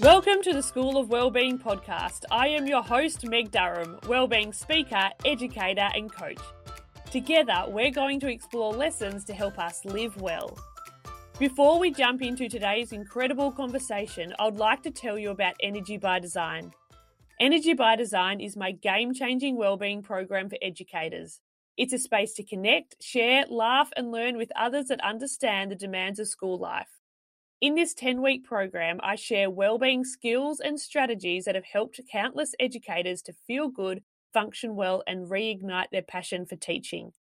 Welcome to the School of Wellbeing podcast. I am your host, Meg Durham, wellbeing speaker, educator, and coach. Together, we're going to explore lessons to help us live well. Before we jump into today's incredible conversation, I'd like to tell you about Energy by Design. Energy by Design is my game changing wellbeing program for educators. It's a space to connect, share, laugh, and learn with others that understand the demands of school life. In this 10 week program, I share wellbeing skills and strategies that have helped countless educators to feel good, function well, and reignite their passion for teaching.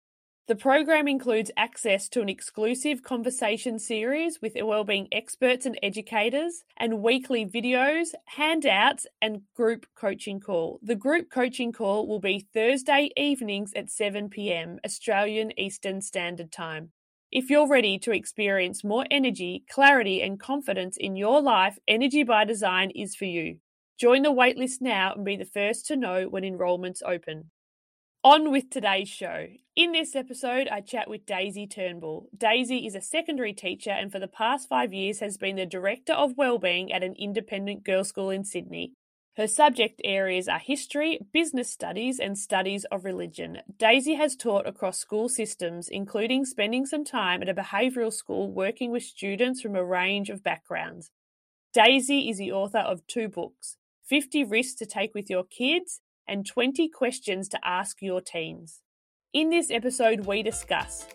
The program includes access to an exclusive conversation series with wellbeing experts and educators, and weekly videos, handouts, and group coaching call. The group coaching call will be Thursday evenings at 7 pm Australian Eastern Standard Time. If you're ready to experience more energy, clarity, and confidence in your life, Energy by Design is for you. Join the waitlist now and be the first to know when enrolments open. On with today's show. In this episode, I chat with Daisy Turnbull. Daisy is a secondary teacher and for the past five years has been the Director of Wellbeing at an independent girls' school in Sydney. Her subject areas are history, business studies, and studies of religion. Daisy has taught across school systems, including spending some time at a behavioural school working with students from a range of backgrounds. Daisy is the author of two books 50 Risks to Take with Your Kids and 20 questions to ask your teens. In this episode, we discuss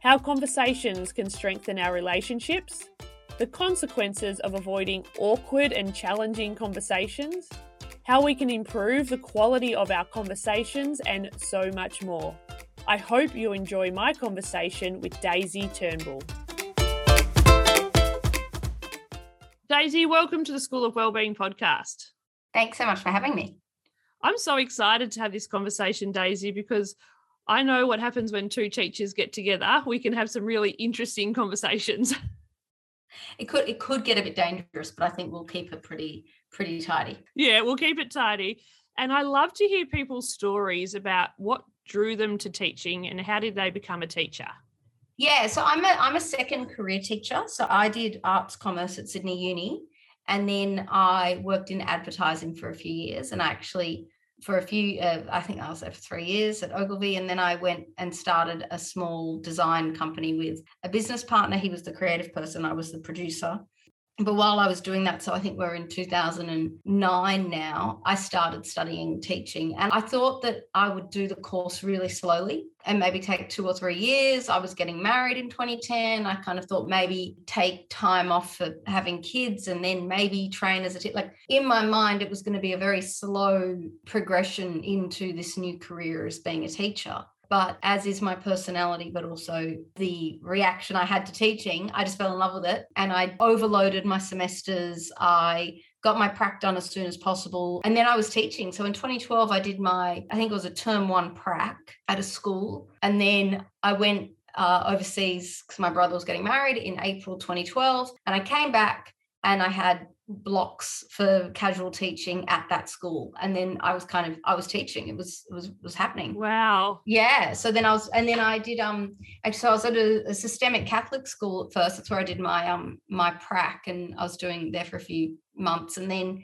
how conversations can strengthen our relationships, the consequences of avoiding awkward and challenging conversations, how we can improve the quality of our conversations, and so much more. I hope you enjoy my conversation with Daisy Turnbull. Daisy, welcome to the School of Wellbeing podcast. Thanks so much for having me. I'm so excited to have this conversation, Daisy, because I know what happens when two teachers get together. We can have some really interesting conversations. It could it could get a bit dangerous, but I think we'll keep it pretty pretty tidy. Yeah, we'll keep it tidy. And I love to hear people's stories about what drew them to teaching and how did they become a teacher. Yeah, so I'm a I'm a second career teacher. So I did arts commerce at Sydney Uni, and then I worked in advertising for a few years, and I actually for a few, uh, I think I was there for three years at Ogilvy. And then I went and started a small design company with a business partner. He was the creative person, I was the producer but while I was doing that, so I think we're in 2009 now, I started studying teaching. And I thought that I would do the course really slowly and maybe take two or three years. I was getting married in 2010. I kind of thought maybe take time off for having kids and then maybe train as a teacher. Like in my mind, it was going to be a very slow progression into this new career as being a teacher but as is my personality, but also the reaction I had to teaching, I just fell in love with it and I overloaded my semesters. I got my prac done as soon as possible. And then I was teaching. So in 2012, I did my, I think it was a term one prac at a school. And then I went uh, overseas because my brother was getting married in April 2012. And I came back and I had blocks for casual teaching at that school. And then i was kind of i was teaching. It was it was was happening. Wow. Yeah. So then i was and then i did um actually so i was at a, a systemic catholic school at first. That's where i did my um my prac and i was doing there for a few months. And then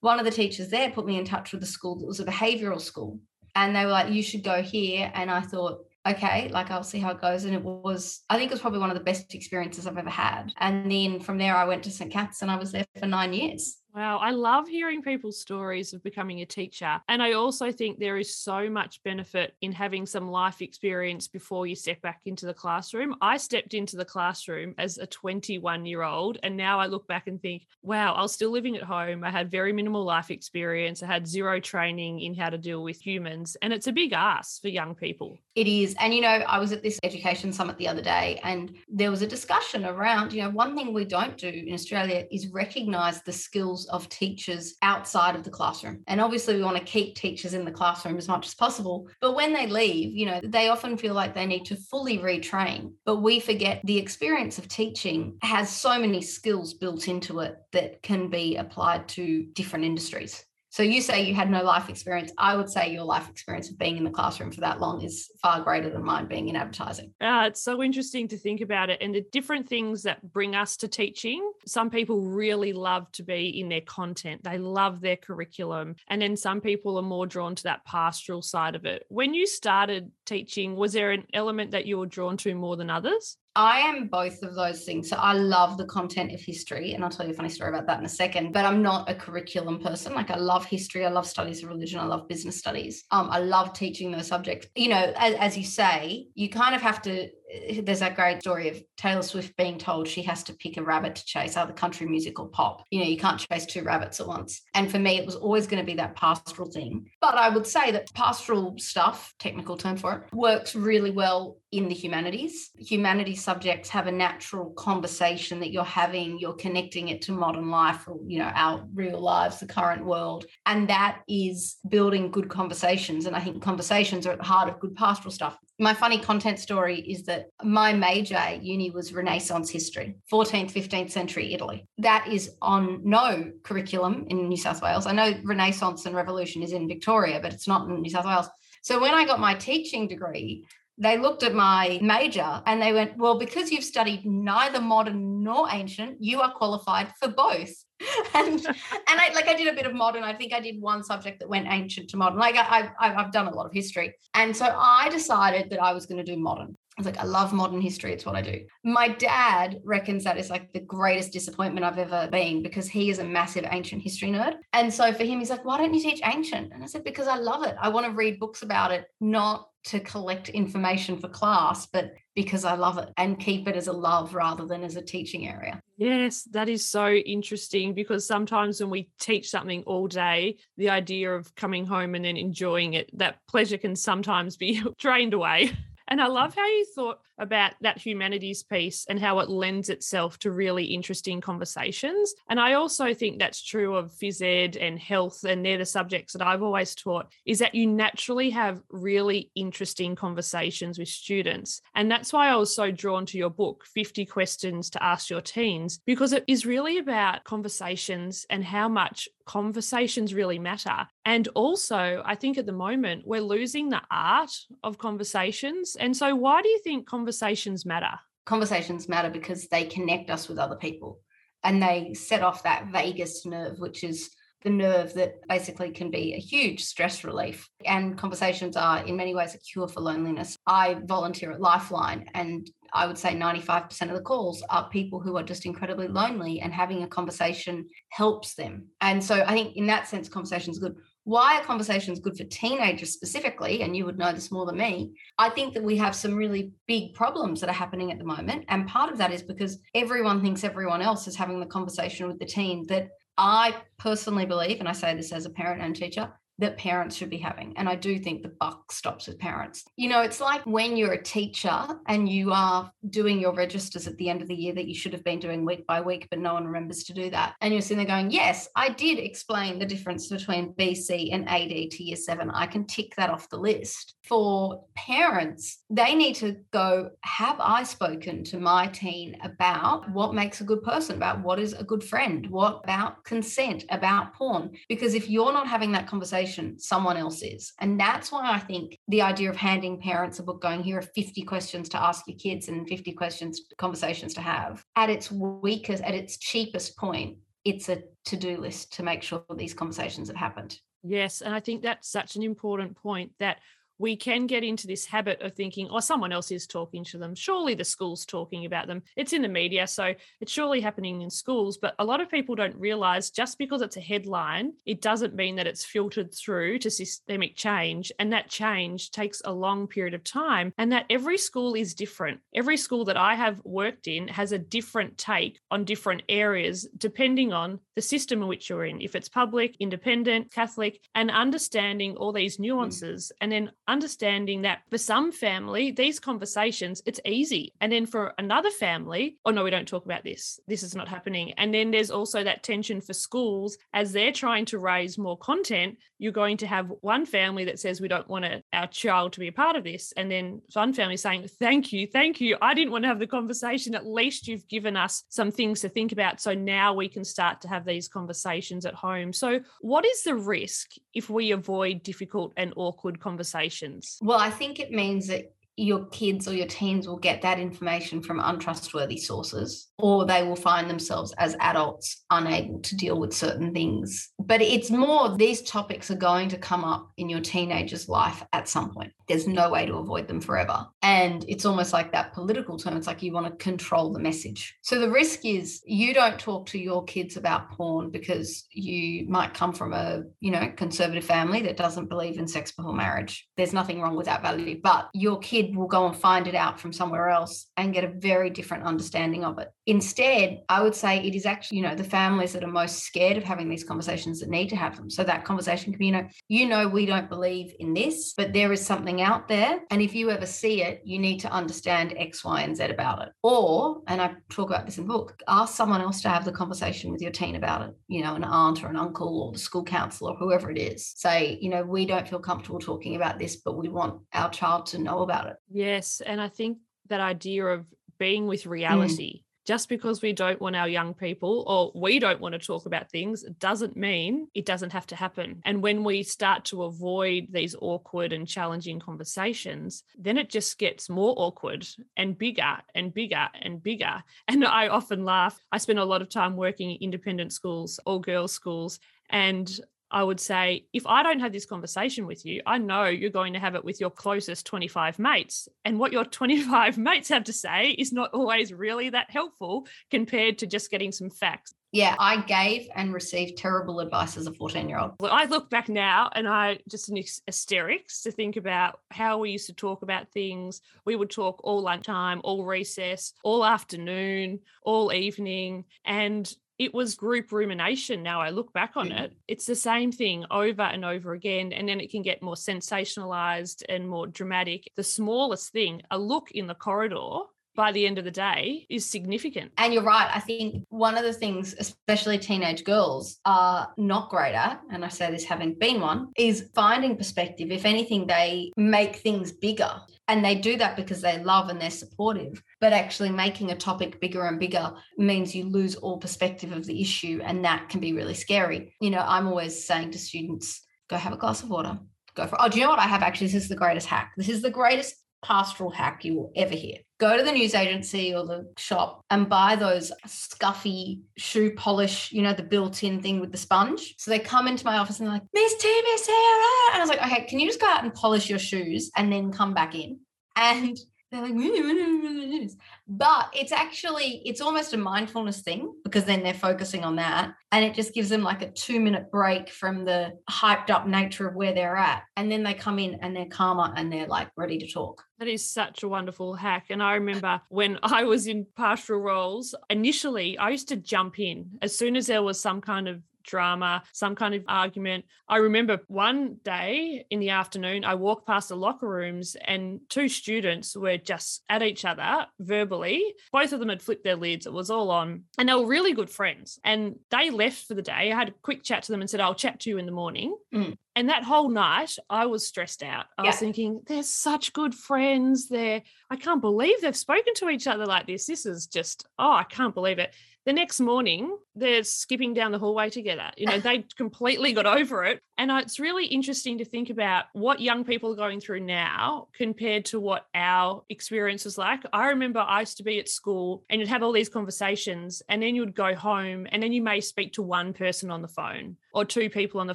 one of the teachers there put me in touch with the school that was a behavioral school. And they were like you should go here. And i thought okay, like I'll see how it goes. And it was, I think it was probably one of the best experiences I've ever had. And then from there, I went to St. Cat's and I was there for nine years. Wow, I love hearing people's stories of becoming a teacher. And I also think there is so much benefit in having some life experience before you step back into the classroom. I stepped into the classroom as a 21 year old, and now I look back and think, wow, I was still living at home. I had very minimal life experience. I had zero training in how to deal with humans. And it's a big ask for young people. It is. And, you know, I was at this education summit the other day, and there was a discussion around, you know, one thing we don't do in Australia is recognize the skills of teachers outside of the classroom. And obviously, we want to keep teachers in the classroom as much as possible. But when they leave, you know, they often feel like they need to fully retrain. But we forget the experience of teaching has so many skills built into it that can be applied to different industries. So you say you had no life experience. I would say your life experience of being in the classroom for that long is far greater than mine being in advertising. Uh, it's so interesting to think about it and the different things that bring us to teaching. Some people really love to be in their content, they love their curriculum. And then some people are more drawn to that pastoral side of it. When you started teaching, was there an element that you were drawn to more than others? I am both of those things. So I love the content of history, and I'll tell you a funny story about that in a second. But I'm not a curriculum person. Like I love history, I love studies of religion, I love business studies. Um, I love teaching those subjects. You know, as, as you say, you kind of have to Uh, there's that great story of Taylor Swift being told she has to pick a rabbit to chase, either country music or pop. You know, you can't chase two rabbits at once. And for me, it was always going to be that pastoral thing. But I would say that pastoral stuff, technical term for it, works really well in the humanities. Humanities subjects have a natural conversation that you're having, you're connecting it to modern life or, you know, our real lives, the current world. And that is building good conversations. And I think conversations are at the heart of good pastoral stuff my funny content story is that my major at uni was Renaissance history, 14th, 15th century Italy. That is on no curriculum in New South Wales. I know Renaissance and Revolution is in Victoria, but it's not in New South Wales. So when I got my teaching degree, they looked at my major and they went, Well, because you've studied neither modern nor ancient, you are qualified for both. and and I like I did a bit of modern. I think I did one subject that went ancient to modern. Like I, I I've done a lot of history, and so I decided that I was going to do modern. I was like, I love modern history. It's what I do. My dad reckons that is like the greatest disappointment I've ever been because he is a massive ancient history nerd. And so for him, he's like, why don't you teach ancient? And I said, because I love it. I want to read books about it, not to collect information for class, but because I love it and keep it as a love rather than as a teaching area. Yes, that is so interesting because sometimes when we teach something all day, the idea of coming home and then enjoying it, that pleasure can sometimes be drained away. And I love how you thought about that humanities piece and how it lends itself to really interesting conversations. And I also think that's true of phys ed and health, and they're the subjects that I've always taught, is that you naturally have really interesting conversations with students. And that's why I was so drawn to your book, 50 Questions to Ask Your Teens, because it is really about conversations and how much conversations really matter. And also, I think at the moment, we're losing the art of conversations. And so, why do you think conversations matter? Conversations matter because they connect us with other people and they set off that vagus nerve, which is the nerve that basically can be a huge stress relief. And conversations are, in many ways, a cure for loneliness. I volunteer at Lifeline, and I would say 95% of the calls are people who are just incredibly lonely, and having a conversation helps them. And so I think, in that sense, conversation is good why are conversations good for teenagers specifically? And you would know this more than me. I think that we have some really big problems that are happening at the moment. And part of that is because everyone thinks everyone else is having the conversation with the teen that I personally believe, and I say this as a parent and teacher, that parents should be having. And I do think the buck stops with parents. You know, it's like when you're a teacher and you are doing your registers at the end of the year that you should have been doing week by week, but no one remembers to do that. And you're sitting there going, Yes, I did explain the difference between BC and AD to year seven. I can tick that off the list. For parents, they need to go, Have I spoken to my teen about what makes a good person, about what is a good friend, what about consent, about porn? Because if you're not having that conversation, conversation, someone else is. And that's why I think the idea of handing parents a book going, here are 50 questions to ask your kids and 50 questions, conversations to have, at its weakest, at its cheapest point, it's a to do list to make sure these conversations have happened. Yes. And I think that's such an important point that we can get into this habit of thinking, oh, someone else is talking to them. Surely the school's talking about them. It's in the media, so it's surely happening in schools. But a lot of people don't realize just because it's a headline, it doesn't mean that it's filtered through to systemic change. And that change takes a long period of time, and that every school is different. Every school that I have worked in has a different take on different areas depending on the system in which you're in. If it's public, independent, Catholic, and understanding all these hmm. nuances, mm. and then understanding that for some family, these conversations, it's easy. And then for another family, oh no, we don't talk about this. This is not happening. And then there's also that tension for schools as they're trying to raise more content. You're going to have one family that says we don't want a, our child to be a part of this. And then one family saying, thank you, thank you. I didn't want to have the conversation. At least you've given us some things to think about. So now we can start to have these conversations at home. So, what is the risk if we avoid difficult and awkward conversations? Well, I think it means that your kids or your teens will get that information from untrustworthy sources, or they will find themselves as adults unable to deal with certain things. But it's more these topics are going to come up in your teenager's life at some point. There's no way to avoid them forever. And it's almost like that political term. It's like you want to control the message. So the risk is you don't talk to your kids about porn because you might come from a, you know, conservative family that doesn't believe in sex before marriage. There's nothing wrong with that value, but your kid will go and find it out from somewhere else and get a very different understanding of it. Instead, I would say it is actually, you know, the families that are most scared of having these conversations that need to have them. So that conversation can be, you know, you know, we don't believe in this, but there is something out there. And if you ever see it, you need to understand X, Y, and Z about it. Or, and I talk about this in the book, ask someone else to have the conversation with your teen about it, you know, an aunt or an uncle or the school counselor or whoever it is. Say, you know, we don't feel comfortable talking about this, but we want our child to know about it. Yes. And I think that idea of being with Mm. reality, just because we don't want our young people or we don't want to talk about things doesn't mean it doesn't have to happen. And when we start to avoid these awkward and challenging conversations, then it just gets more awkward and bigger and bigger and bigger. And I often laugh. I spend a lot of time working in independent schools, all girls schools, and I would say, if I don't have this conversation with you, I know you're going to have it with your closest 25 mates. And what your 25 mates have to say is not always really that helpful compared to just getting some facts. Yeah, I gave and received terrible advice as a 14 year old. I look back now and I just in hys- hysterics to think about how we used to talk about things. We would talk all lunchtime, all recess, all afternoon, all evening. And it was group rumination. Now I look back on it, it's the same thing over and over again. And then it can get more sensationalized and more dramatic. The smallest thing, a look in the corridor by the end of the day, is significant. And you're right. I think one of the things, especially teenage girls, are not great at, and I say this having been one, is finding perspective. If anything, they make things bigger. And they do that because they love and they're supportive. But actually, making a topic bigger and bigger means you lose all perspective of the issue. And that can be really scary. You know, I'm always saying to students, go have a glass of water. Go for Oh, do you know what I have actually? This is the greatest hack. This is the greatest pastoral hack you will ever hear. Go to the news agency or the shop and buy those scuffy shoe polish, you know, the built-in thing with the sponge. So they come into my office and they're like, Miss T, Miss Sarah. And I was like, okay, can you just go out and polish your shoes and then come back in? And they're like, but it's actually, it's almost a mindfulness thing because then they're focusing on that. And it just gives them like a two minute break from the hyped up nature of where they're at. And then they come in and they're calmer and they're like ready to talk. That is such a wonderful hack. And I remember when I was in pastoral roles, initially I used to jump in as soon as there was some kind of drama, some kind of argument. I remember one day in the afternoon, I walked past the locker rooms and two students were just at each other verbally. Both of them had flipped their lids, it was all on, and they were really good friends. And they left for the day. I had a quick chat to them and said, I'll chat to you in the morning. Mm. And that whole night, I was stressed out. I was thinking, they're such good friends. They're, I can't believe they've spoken to each other like this. This is just, oh, I can't believe it. The next morning, they're skipping down the hallway together. You know, they completely got over it. And uh, it's really interesting to think about what young people are going through now compared to what our experience was like. I remember I used to be at school and you'd have all these conversations, and then you'd go home, and then you may speak to one person on the phone or two people on the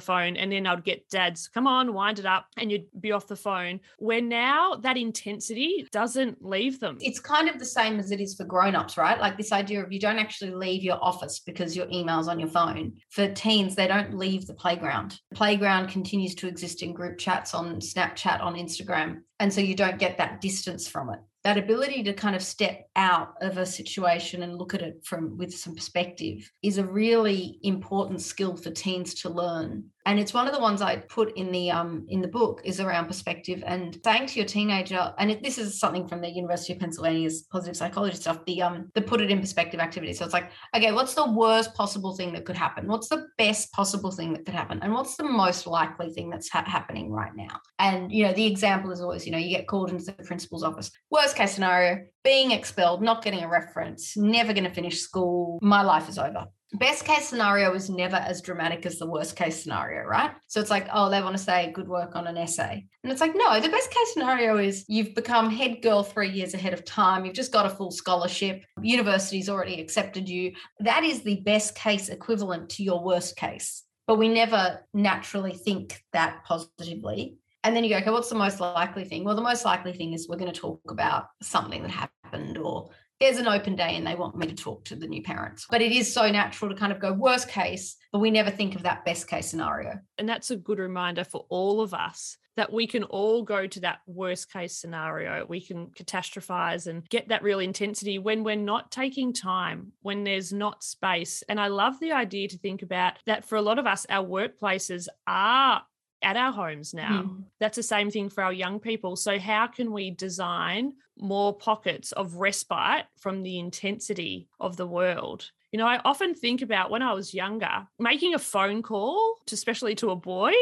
phone, and then I'd get dads, come on, wind it up, and you'd be off the phone. Where now that intensity doesn't leave them. It's kind of the same as it is for grown-ups, right? Like this idea of you don't actually leave your office because your email's on your phone. For teens, they don't leave the playground. The playground continues to exist in group chats on Snapchat, on Instagram. And so you don't get that distance from it. That ability to kind of step out of a situation and look at it from with some perspective is a really important skill for teens to learn and it's one of the ones I put in the um in the book is around perspective and saying to your teenager, and it, this is something from the University of Pennsylvania's positive psychology stuff, the um the put it in perspective activity. So it's like, okay, what's the worst possible thing that could happen? What's the best possible thing that could happen? And what's the most likely thing that's ha- happening right now? And you know, the example is always, you know, you get called into the principal's office. Worst case scenario, being expelled, not getting a reference, never going to finish school, my life is over best case scenario is never as dramatic as the worst case scenario, right? So it's like, oh, they want to say good work on an essay. And it's like, no, the best case scenario is you've become head girl three years ahead of time. You've just got a full scholarship. University's already accepted you. That is the best case equivalent to your worst case. But we never naturally think that positively. And then you go, okay, what's the most likely thing? Well, the most likely thing is we're going to talk about something that happened or there's an open day and they want me to talk to the new parents. But it is so natural to kind of go worst case, but we never think of that best case scenario. And that's a good reminder for all of us that we can all go to that worst case scenario. We can catastrophize and get that real intensity when we're not taking time, when there's not space. And I love the idea to think about that for a lot of us, our workplaces are at our homes now. Mm. That's the same thing for our young people. So, how can we design more pockets of respite from the intensity of the world? You know, I often think about when I was younger, making a phone call, especially to a boy,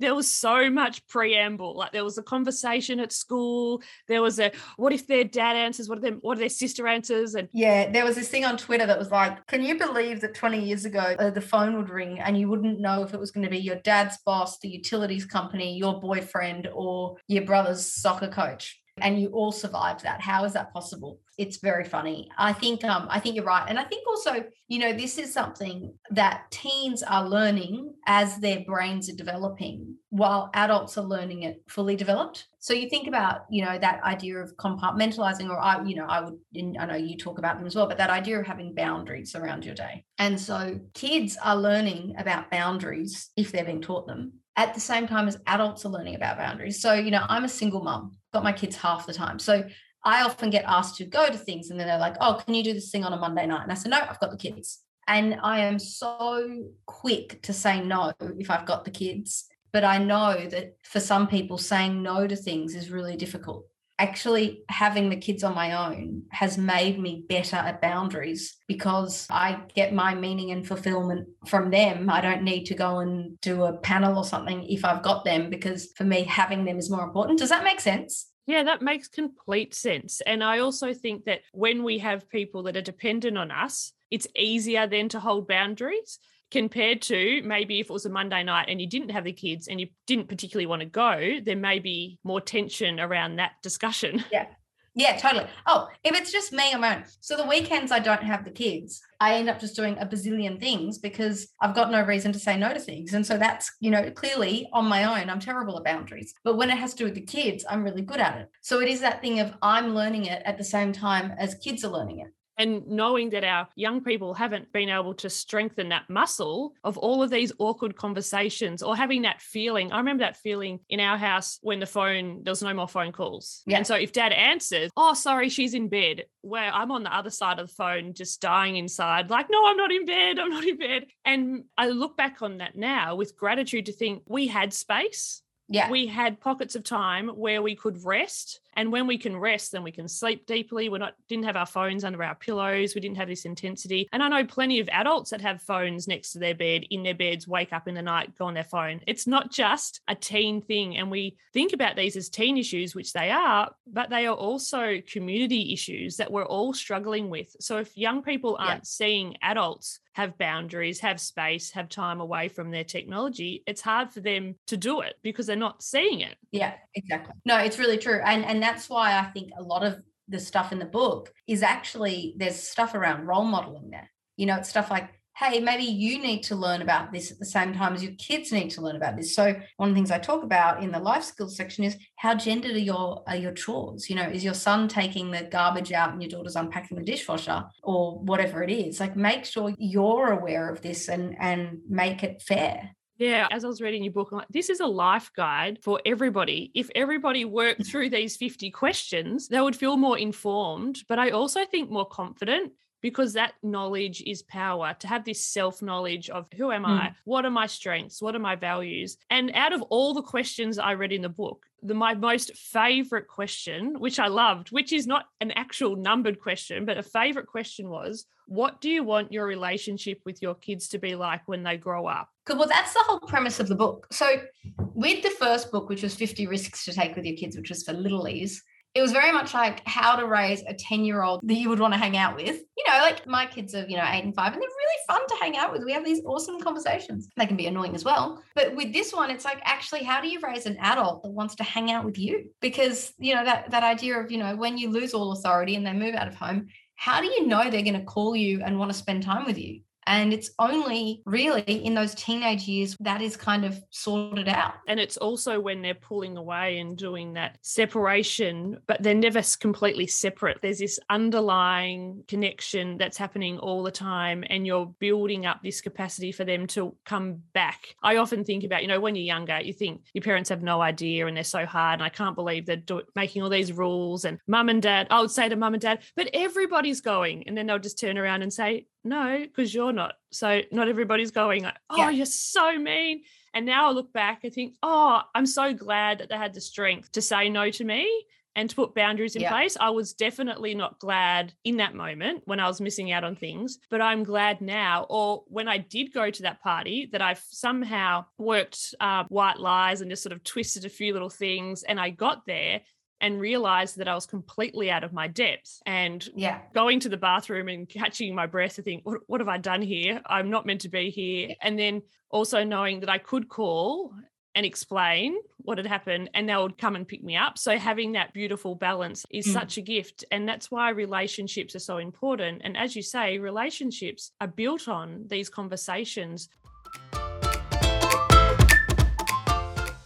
there was so much preamble. Like there was a conversation at school. There was a what if their dad answers? What if their what if their sister answers? And yeah, there was this thing on Twitter that was like, can you believe that 20 years ago uh, the phone would ring and you wouldn't know if it was going to be your dad's boss, the utilities company, your boyfriend, or your brother's soccer coach? And you all survived that. How is that possible? It's very funny. I think um i think you're right. And i think also you know this is something that teens are learning as their brains are developing while adults are learning it fully developed. So you think about you know that idea of compartmentalizing or i you know i would i know you talk about them as well but that idea of having boundaries around your day. And so kids are learning about boundaries if they're being taught them at the same time as adults are learning about boundaries. So, you know, I'm a single mum, got my kids half the time. So I often get asked to go to things and then they're like, oh, can you do this thing on a Monday night? And I said, no, I've got the kids. And I am so quick to say no if I've got the kids. But I know that for some people, saying no to things is really difficult actually having the kids on my own has made me better at boundaries because I get my meaning and fulfillment from them. I don't need to go and do a panel or something if I've got them because for me, having them is more important. Does that make sense? Yeah, that makes complete sense. And I also think that when we have people that are dependent on us, it's easier then to hold boundaries compared to maybe if it was a Monday night and you didn't have the kids and you didn't particularly want to go, there may be more tension around that discussion. Yeah. Yeah, totally. Oh, if it's just me own. So the weekends I don't have the kids, I end up just doing a bazillion things because I've got no reason to say no to things. And so that's, you know, clearly on my own, I'm terrible at boundaries. But when it has to do with the kids, I'm really good at it. So it is that thing of I'm learning it at the same time as kids are learning it and knowing that our young people haven't been able to strengthen that muscle of all of these awkward conversations or having that feeling. I remember that feeling in our house when the phone, there was no more phone calls. Yeah. And so if dad answers, oh, sorry, she's in bed, where I'm on the other side of the phone, just dying inside, like, no, I'm not in bed. I'm not in bed. And I look back on that now with gratitude to think we had space yeah. We had pockets of time where we could rest. And when we can rest, then we can sleep deeply. We're not didn't have our phones under our pillows. We didn't have this intensity. And I know plenty of adults that have phones next to their bed, in their beds, wake up in the night, go on their phone. It's not just a teen thing. And we think about these as teen issues, which they are, but they are also community issues that we're all struggling with. So if young people aren't yeah. seeing adults have boundaries, have space, have time away from their technology, it's hard for them to do it because they're not seeing it. Yeah, exactly. No, it's really true. And and that's why I think a lot of the stuff in the book is actually there's stuff around role modeling there. You know, it's stuff like hey, maybe you need to learn about this at the same time as your kids need to learn about this. So one of the things I talk about in the life skills section is how gendered are your are your chores? You know, is your son taking the garbage out and your daughter's unpacking the dishwasher or whatever it is? Like make sure you're aware of this and and make it fair Yeah, as I was reading your book, I'm like, this is a life guide for everybody. If everybody worked through these 50 questions, they would feel more informed, but I also think more confident because that knowledge is power to have this self knowledge of who am mm. I? What are my strengths? What are my values? And out of all the questions I read in the book, the, my most favorite question, which I loved, which is not an actual numbered question, but a favorite question was, what do you want your relationship with your kids to be like when they grow up? Well, that's the whole premise of the book. So, with the first book, which was 50 Risks to Take with Your Kids, which was for littlies, it was very much like how to raise a 10 year old that you would want to hang out with. You know, like my kids are, you know, eight and five, and they're really fun to hang out with. We have these awesome conversations. They can be annoying as well. But with this one, it's like actually, how do you raise an adult that wants to hang out with you? Because, you know, that that idea of, you know, when you lose all authority and they move out of home, how do you know they're going to call you and want to spend time with you? And it's only really in those teenage years that is kind of sorted out. And it's also when they're pulling away and doing that separation, but they're never completely separate. There's this underlying connection that's happening all the time, and you're building up this capacity for them to come back. I often think about, you know, when you're younger, you think your parents have no idea and they're so hard. And I can't believe they're do- making all these rules. And mum and dad, I would say to mum and dad, but everybody's going. And then they'll just turn around and say, no, because you're not. So not everybody's going, like, oh, yeah. you're so mean. And now I look back, I think, oh, I'm so glad that they had the strength to say no to me and to put boundaries in yeah. place. I was definitely not glad in that moment when I was missing out on things, but I'm glad now, or when I did go to that party, that I've somehow worked uh, white lies and just sort of twisted a few little things. And I got there and realized that I was completely out of my depth. And yeah, going to the bathroom and catching my breath to think, what, what have I done here? I'm not meant to be here. Yeah. And then also knowing that I could call and explain what had happened and they would come and pick me up. So having that beautiful balance is mm. such a gift. And that's why relationships are so important. And as you say, relationships are built on these conversations.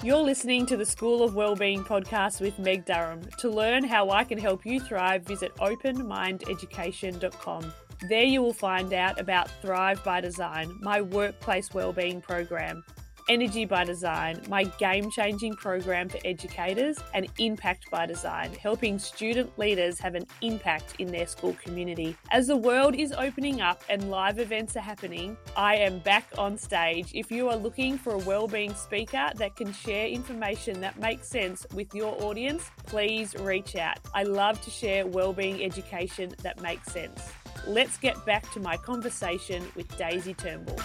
You're listening to the School of Wellbeing podcast with Meg Durham. To learn how I can help you thrive, visit openmindeducation.com. There you will find out about Thrive by Design, my workplace wellbeing program. Energy by Design, my game changing program for educators, and Impact by Design, helping student leaders have an impact in their school community. As the world is opening up and live events are happening, I am back on stage. If you are looking for a wellbeing speaker that can share information that makes sense with your audience, please reach out. I love to share wellbeing education that makes sense. Let's get back to my conversation with Daisy Turnbull.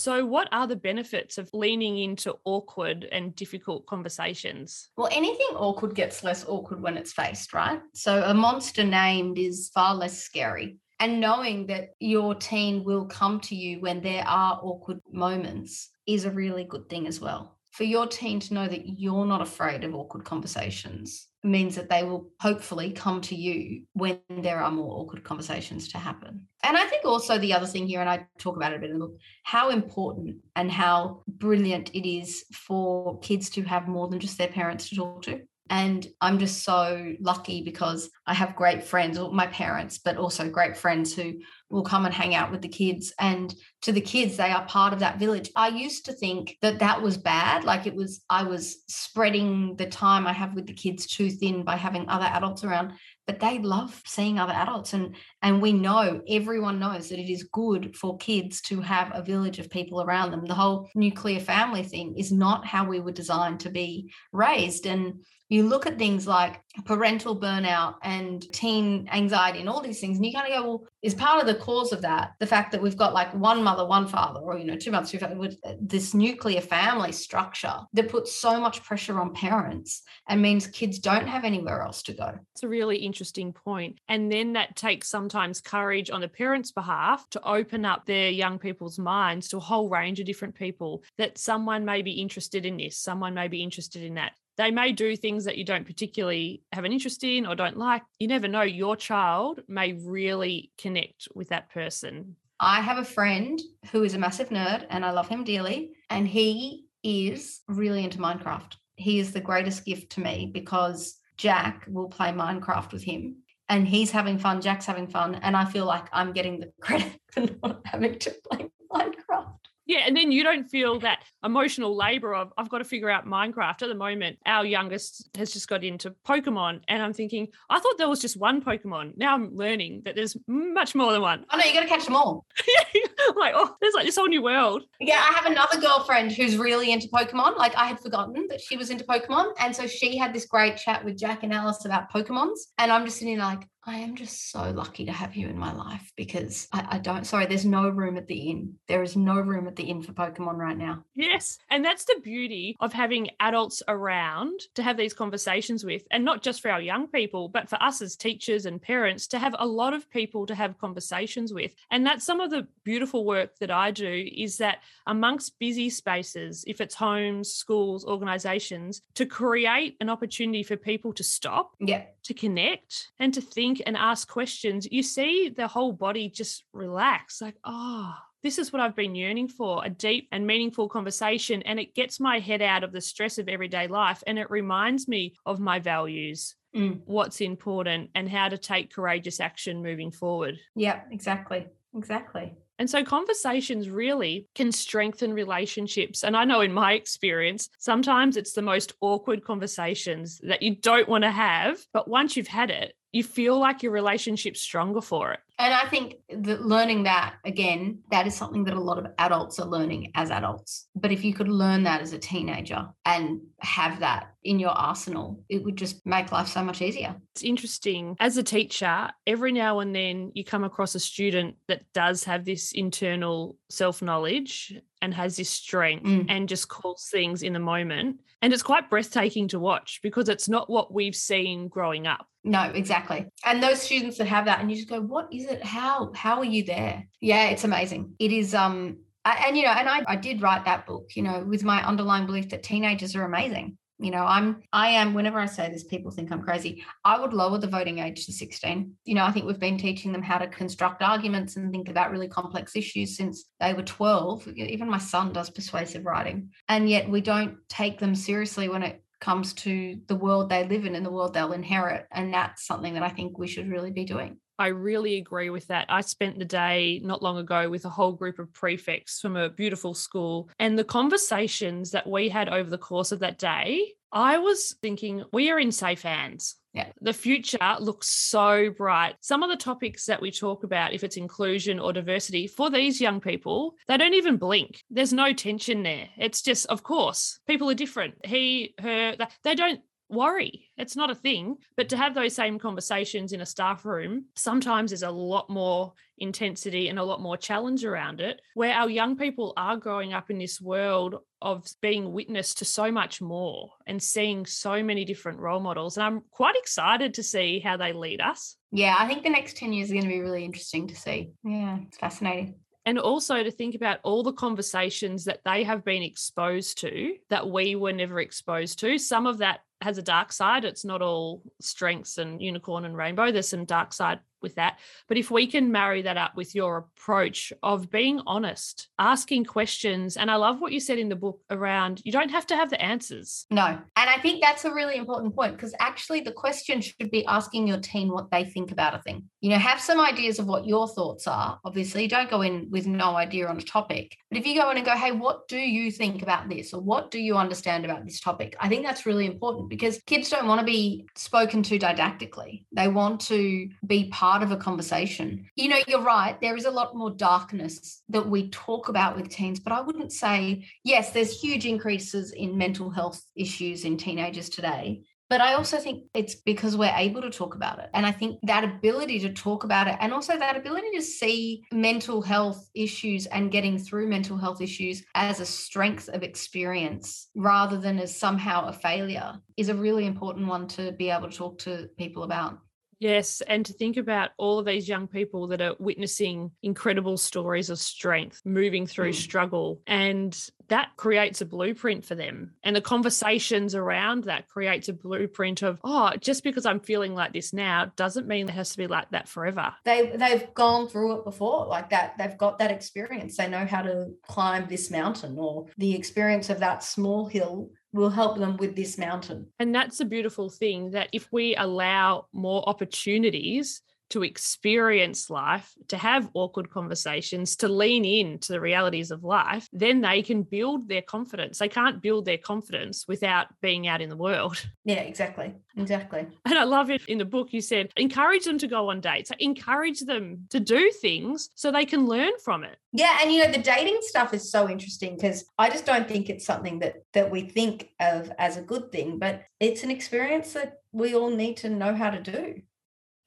So, what are the benefits of leaning into awkward and difficult conversations? Well, anything awkward gets less awkward when it's faced, right? So, a monster named is far less scary. And knowing that your teen will come to you when there are awkward moments is a really good thing as well. For your teen to know that you're not afraid of awkward conversations means that they will hopefully come to you when there are more awkward conversations to happen. And I think also the other thing here, and I talk about it a bit in the book, how important and how brilliant it is for kids to have more than just their parents to talk to. And I'm just so lucky because I have great friends, or my parents, but also great friends who will come and hang out with the kids. And to the kids, they are part of that village. I used to think that that was bad. Like it was, I was spreading the time I have with the kids too thin by having other adults around but they love seeing other adults and and we know everyone knows that it is good for kids to have a village of people around them the whole nuclear family thing is not how we were designed to be raised and you look at things like parental burnout and teen anxiety and all these things, and you kind of go, well, is part of the cause of that the fact that we've got like one mother, one father, or you know, two mothers, two fathers, with uh, this nuclear family structure that puts so much pressure on parents and means kids don't have anywhere else to go. It's a really interesting point. And then that takes sometimes courage on the parents' behalf to open up their young people's minds to a whole range of different people that someone may be interested in this, someone may be interested in that they may do things that you don't particularly have an interest in or don't like. You never know, your child may really connect with that person. I have a friend who is a massive nerd and I love him dearly. And he is really into Minecraft. He is the greatest gift to me because Jack will play Minecraft with him and he's having fun, Jack's having fun, and I feel like I'm getting the credit for not having to play Minecraft. Yeah, and then you don't feel that emotional labor of I've got to figure out Minecraft. At the moment, our youngest has just got into Pokemon, and I'm thinking I thought there was just one Pokemon. Now I'm learning that there's much more than one. Oh no, you got to catch them all. like oh, there's like this whole new world. Yeah, I have another girlfriend who's really into Pokemon. Like I had forgotten that she was into Pokemon, and so she had this great chat with Jack and Alice about Pokemons, and I'm just sitting there like, I am just so lucky to have you in my life because I, I, don't, sorry, there's no room at the inn. There is no room at the inn for Pokemon right now. Yes. And that's the beauty of having adults around to have these conversations with, and not just for our young people, but for us as teachers and parents to have a lot of people to have conversations with. And that's some of the beautiful work that I do is that amongst busy spaces, if it's homes, schools, organizations, to create an opportunity for people to stop, yeah. to connect, and to think and ask questions, you see the whole body just relax like, oh, this is what I've been yearning for a deep and meaningful conversation. And it gets my head out of the stress of everyday life and it reminds me of my values, mm. what's important, and how to take courageous action moving forward. Yeah, exactly. Exactly. And so conversations really can strengthen relationships. And I know in my experience, sometimes it's the most awkward conversations that you don't want to have. But once you've had it, you feel like your relationship's stronger for it. And I think that learning that again, that is something that a lot of adults are learning as adults. But if you could learn that as a teenager and have that in your arsenal, it would just make life so much easier. It's interesting. As a teacher, every now and then you come across a student that does have this internal self knowledge and has this strength Mm. and just calls things in the moment. And it's quite breathtaking to watch because it's not what we've seen growing up. No, exactly. And those students that have that, and you just go, what is it? How? How are you there? Yeah, it's amazing. It is um and you know, and I, I did write that book, you know, with my underlying belief that teenagers are amazing. You know, I'm I am whenever I say this, people think I'm crazy. I would lower the voting age to 16. You know, I think we've been teaching them how to construct arguments and think about really complex issues since they were 12. Even my son does persuasive writing. And yet we don't take them seriously when it comes to the world they live in and the world they'll inherit. And that's something that I think we should really be doing. I really agree with that. I spent the day not long ago with a whole group of prefects from a beautiful school, and the conversations that we had over the course of that day, I was thinking we are in safe hands. Yeah. The future looks so bright. Some of the topics that we talk about, if it's inclusion or diversity, for these young people, they don't even blink. There's no tension there. It's just, of course, people are different. He, her, they don't worry. It's not a thing. But to have those same conversations in a staff room, sometimes there's a lot more intensity and a lot more challenge around it, where our young people are growing up in this world of being witness to so much more and seeing so many different role models. And I'm quite excited to see how they lead us. Yeah, I think the next 10 years are going to be really interesting to see. Yeah, it's fascinating. And also to think about all the conversations that they have been exposed to that we were never exposed to. Some of that has a dark side. It's not all strengths and unicorn and rainbow. There's some dark side with that. But if we can marry that up with your approach of being honest, asking questions, and I love what you said in the book around you don't have to have the answers. No. And I think that's a really important point because actually the question should be asking your team what they think about a thing. You know, have some ideas of what your thoughts are. Obviously, don't go in with no idea on a topic. But if you go in and go, hey, what do you think about this? Or what do you understand about this topic? I think that's really important because kids don't want to be spoken to didactically. They want to be part of a conversation. You know, you're right. There is a lot more darkness that we talk about with teens, but I wouldn't say, yes, there's huge increases in mental health issues in teenagers today. But I also think it's because we're able to talk about it. And I think that ability to talk about it and also that ability to see mental health issues and getting through mental health issues as a strength of experience rather than as somehow a failure is a really important one to be able to talk to people about. Yes, and to think about all of these young people that are witnessing incredible stories of strength, moving through Mm. struggle, and that creates a blueprint for them. And the conversations around that creates a blueprint of, oh, just because I'm feeling like this now doesn't mean it has to be like that forever. They they've gone through it before, like that. They've got that experience. They know how to climb this mountain or the experience of that small hill will help them with this mountain. And that's a beautiful thing that if we allow more opportunities to experience life, to have awkward conversations, to lean in to the realities of life, then they can build their confidence. They can't build their confidence without being out in the world. Yeah, exactly. Exactly. And I love it in the book you said encourage them to go on dates, encourage them to do things so they can learn from it. Yeah, and you know the dating stuff is so interesting because I just don't think it's something that that we think of as a good thing, but it's an experience that we all need to know how to do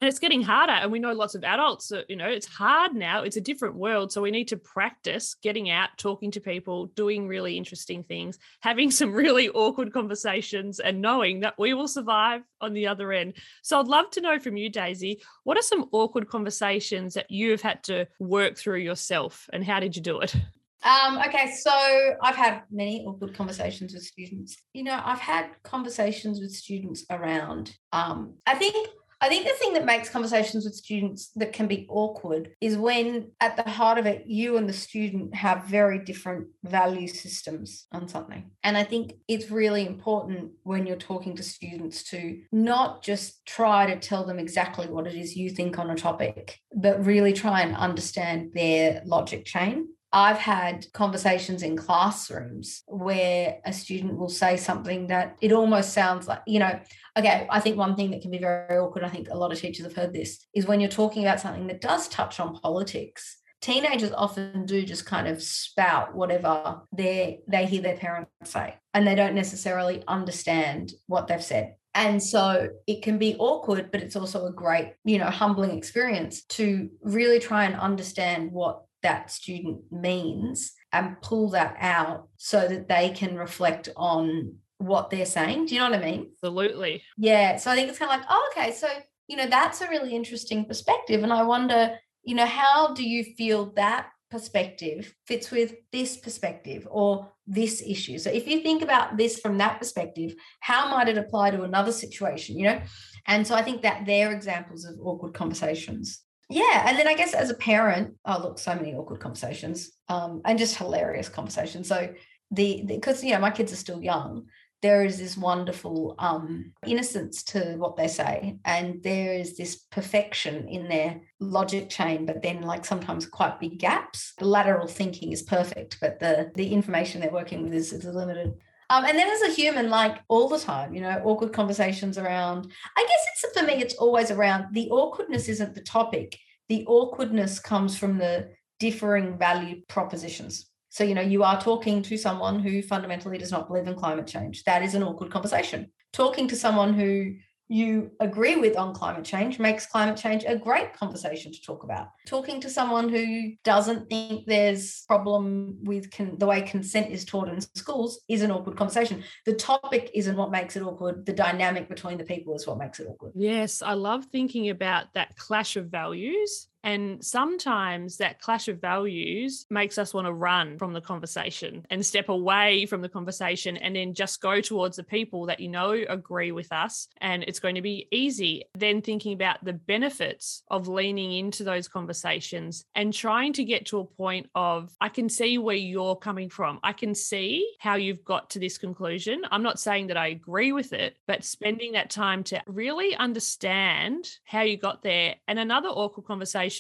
and it's getting harder and we know lots of adults you know it's hard now it's a different world so we need to practice getting out talking to people doing really interesting things having some really awkward conversations and knowing that we will survive on the other end so i'd love to know from you daisy what are some awkward conversations that you've had to work through yourself and how did you do it um, okay, so I've had many awkward conversations with students. You know, I've had conversations with students around. Um, I think I think the thing that makes conversations with students that can be awkward is when, at the heart of it, you and the student have very different value systems on something. And I think it's really important when you're talking to students to not just try to tell them exactly what it is you think on a topic, but really try and understand their logic chain. I've had conversations in classrooms where a student will say something that it almost sounds like, you know, okay, I think one thing that can be very awkward, I think a lot of teachers have heard this, is when you're talking about something that does touch on politics. Teenagers often do just kind of spout whatever they they hear their parents say, and they don't necessarily understand what they've said. And so it can be awkward, but it's also a great, you know, humbling experience to really try and understand what that student means and pull that out so that they can reflect on what they're saying. Do you know what I mean? Absolutely. Yeah. So I think it's kind of like, oh, okay. So, you know, that's a really interesting perspective. And I wonder, you know, how do you feel that perspective fits with this perspective or this issue? So if you think about this from that perspective, how might it apply to another situation, you know? And so I think that they're examples of awkward conversations. Yeah. And then I guess as a parent, oh, look, so many awkward conversations um, and just hilarious conversations. So the, because, you know, my kids are still young there is this wonderful um, innocence to what they say, and there is this perfection in their logic chain, but then like sometimes quite big gaps. The lateral thinking is perfect, but the the information they're working with is, is limited. Um, and then as a human, like all the time, you know, awkward conversations around. I guess it's for me, it's always around the awkwardness isn't the topic. The awkwardness comes from the differing value propositions. So, you know, you are talking to someone who fundamentally does not believe in climate change. That is an awkward conversation. Talking to someone who you agree with on climate change makes climate change a great conversation to talk about. Talking to someone who doesn't think there's problem with con- the way consent is taught in schools is an awkward conversation. The topic isn't what makes it awkward. The dynamic between the people is what makes it awkward. Yes, I love thinking about that clash of values and sometimes that clash of values makes us want to run from the conversation and step away from the conversation and then just go towards the people that you know agree with us. And it's going to be easy. Then thinking about the benefits of leaning into those conversations and trying to get to a point of, I can see where you're coming from. I can see how you've got to this conclusion. I'm not saying that I agree with it, but spending that time to really understand how you got there. And another awkward conversation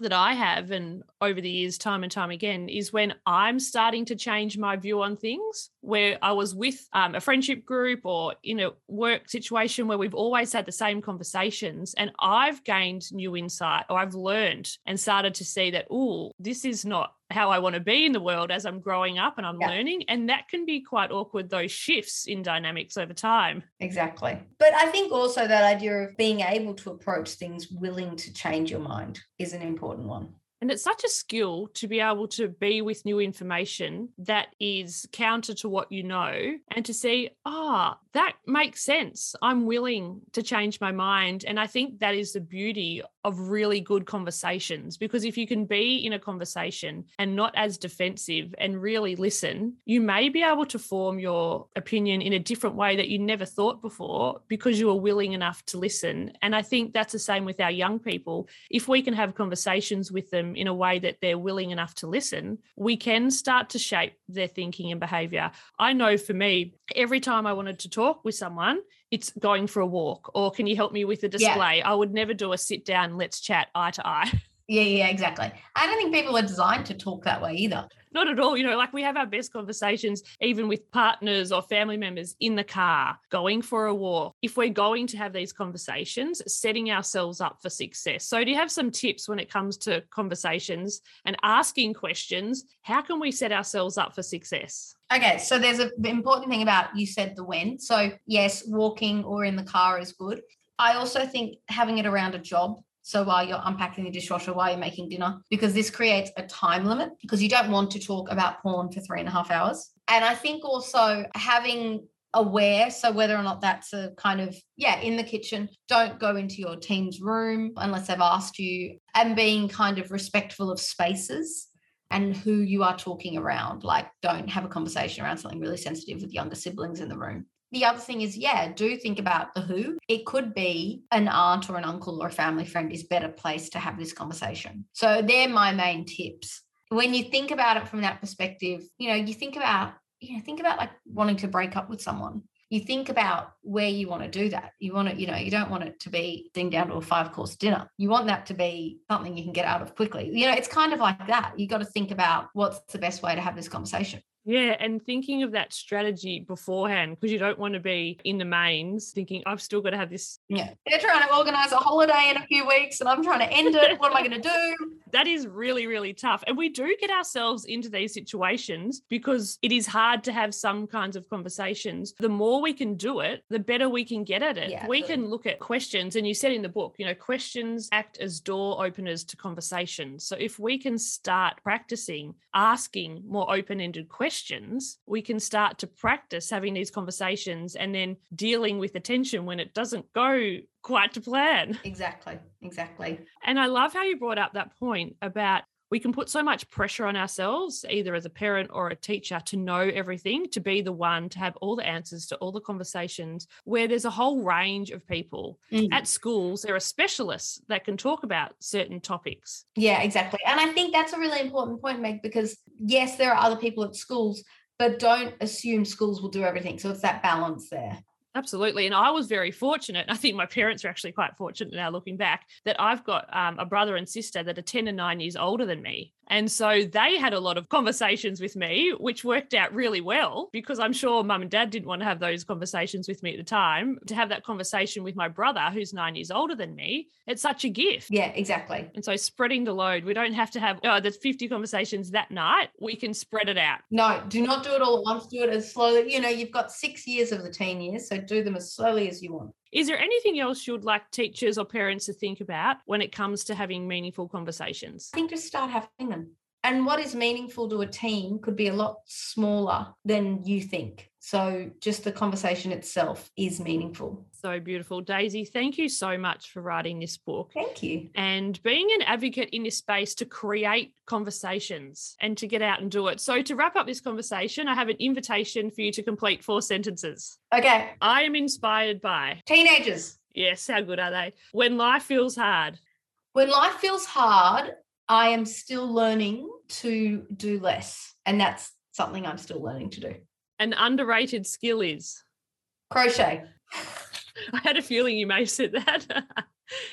that I have and over the years, time and time again, is when I'm starting to change my view on things. Where I was with um, a friendship group or in a work situation where we've always had the same conversations, and I've gained new insight or I've learned and started to see that, oh, this is not how I want to be in the world as I'm growing up and I'm yeah. learning. And that can be quite awkward, those shifts in dynamics over time. Exactly. But I think also that idea of being able to approach things willing to change your mind is an important one. And it's such a skill to be able to be with new information that is counter to what you know and to see, ah, oh, that makes sense. I'm willing to change my mind. And I think that is the beauty of really good conversations because if you can be in a conversation and not as defensive and really listen, you may be able to form your opinion in a different way that you never thought before because you were willing enough to listen. And I think that's the same with our young people. If we can have conversations with them in a way that they're willing enough to listen, we can start to shape their thinking and behavior. I know for me, every time I wanted to talk with someone, it's going for a walk or can you help me with the display? Yeah. I would never do a sit down, let's chat eye to eye. Yeah, yeah, exactly. I don't think people are designed to talk that way either. Not at all. You know, like we have our best conversations, even with partners or family members in the car, going for a walk. If we're going to have these conversations, setting ourselves up for success. So, do you have some tips when it comes to conversations and asking questions? How can we set ourselves up for success? Okay, so there's an important thing about you said the when. So, yes, walking or in the car is good. I also think having it around a job so while you're unpacking the dishwasher, while you're making dinner, because this creates a time limit because you don't want to talk about porn for three and a half hours. And I think also having aware so whether or not that's a kind of yeah in the kitchen don't go into your team's room unless they've asked you and being kind of respectful of spaces and who you are talking around like don't have a conversation around something really sensitive with younger siblings in the room the other thing is, yeah, do think about the who. It could be an aunt or an uncle or a family friend is better placed to have this conversation. So they're my main tips. When you think about it from that perspective, you know, you think about, you know, think about like wanting to break up with someone you think about where you want to do that. You want to, you know, you don't want it to be sitting down to a five course dinner. You want that to be something you can get out of quickly. You know, it's kind of like that. You got to think about what's the best way to have this conversation. Yeah, and thinking of that strategy beforehand because you don't want to be in the mains thinking I've still got to have this. Yeah, they're trying to organize a holiday in a few weeks, and I'm trying to end it. what am I going to do? That is really, really tough, and we do get ourselves into these situations because it is hard to have some kinds of conversations. The more we can do it, the better we can get at it. Yeah, we can look at questions, and you said in the book, you know, questions act as door openers to conversations. So if we can start practicing asking more open-ended questions questions, we can start to practice having these conversations and then dealing with the tension when it doesn't go quite to plan. Exactly. Exactly. And I love how you brought up that point about we can put so much pressure on ourselves, either as a parent or a teacher, to know everything, to be the one to have all the answers to all the conversations, where there's a whole range of people. Mm. At schools, there are specialists that can talk about certain topics. Yeah, exactly. And I think that's a really important point, Meg, because yes, there are other people at schools, but don't assume schools will do everything. So it's that balance there. Absolutely. And I was very fortunate. I think my parents are actually quite fortunate now looking back that I've got um, a brother and sister that are 10 and nine years older than me. And so they had a lot of conversations with me, which worked out really well because I'm sure mum and dad didn't want to have those conversations with me at the time. To have that conversation with my brother, who's nine years older than me, it's such a gift. Yeah, exactly. And so spreading the load, we don't have to have, oh, there's 50 conversations that night. We can spread it out. No, do not do it all at once. Do it as slowly. You know, you've got six years of the teen years, so do them as slowly as you want. Is there anything else you'd like teachers or parents to think about when it comes to having meaningful conversations? I think just start having them. And what is meaningful to a team could be a lot smaller than you think. So just the conversation itself is meaningful. So beautiful. Daisy, thank you so much for writing this book. Thank you. And being an advocate in this space to create conversations and to get out and do it. So to wrap up this conversation, I have an invitation for you to complete four sentences. Okay. I am inspired by teenagers. Yes, how good are they? When life feels hard. When life feels hard, I am still learning to do less. And that's something I'm still learning to do. An underrated skill is crochet. I had a feeling you may have said that.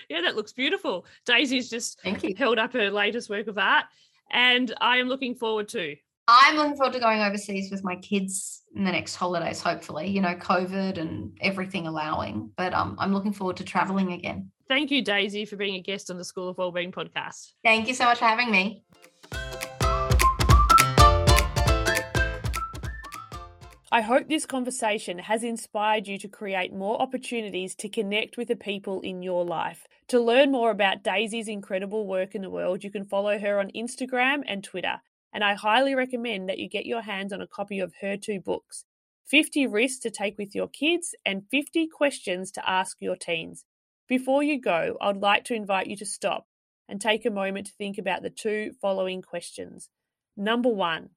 yeah, that looks beautiful. Daisy's just held up her latest work of art, and I am looking forward to. I'm looking forward to going overseas with my kids in the next holidays, hopefully, you know, COVID and everything allowing. But um, I'm looking forward to traveling again. Thank you, Daisy, for being a guest on the School of Wellbeing podcast. Thank you so much for having me. I hope this conversation has inspired you to create more opportunities to connect with the people in your life. To learn more about Daisy's incredible work in the world, you can follow her on Instagram and Twitter. And I highly recommend that you get your hands on a copy of her two books 50 Risks to Take with Your Kids and 50 Questions to Ask Your Teens. Before you go, I'd like to invite you to stop and take a moment to think about the two following questions. Number one,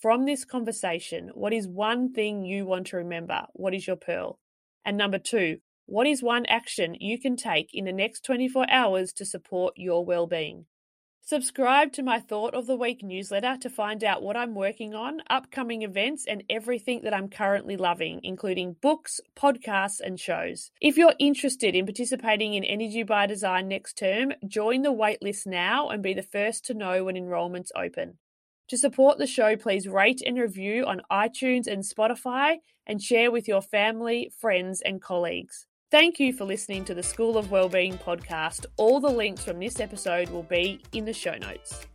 from this conversation, what is one thing you want to remember? What is your pearl? And number two, what is one action you can take in the next 24 hours to support your well-being? Subscribe to my Thought of the Week newsletter to find out what I'm working on, upcoming events, and everything that I'm currently loving, including books, podcasts, and shows. If you're interested in participating in Energy by Design next term, join the waitlist now and be the first to know when enrollments open. To support the show, please rate and review on iTunes and Spotify and share with your family, friends, and colleagues. Thank you for listening to the School of Wellbeing podcast. All the links from this episode will be in the show notes.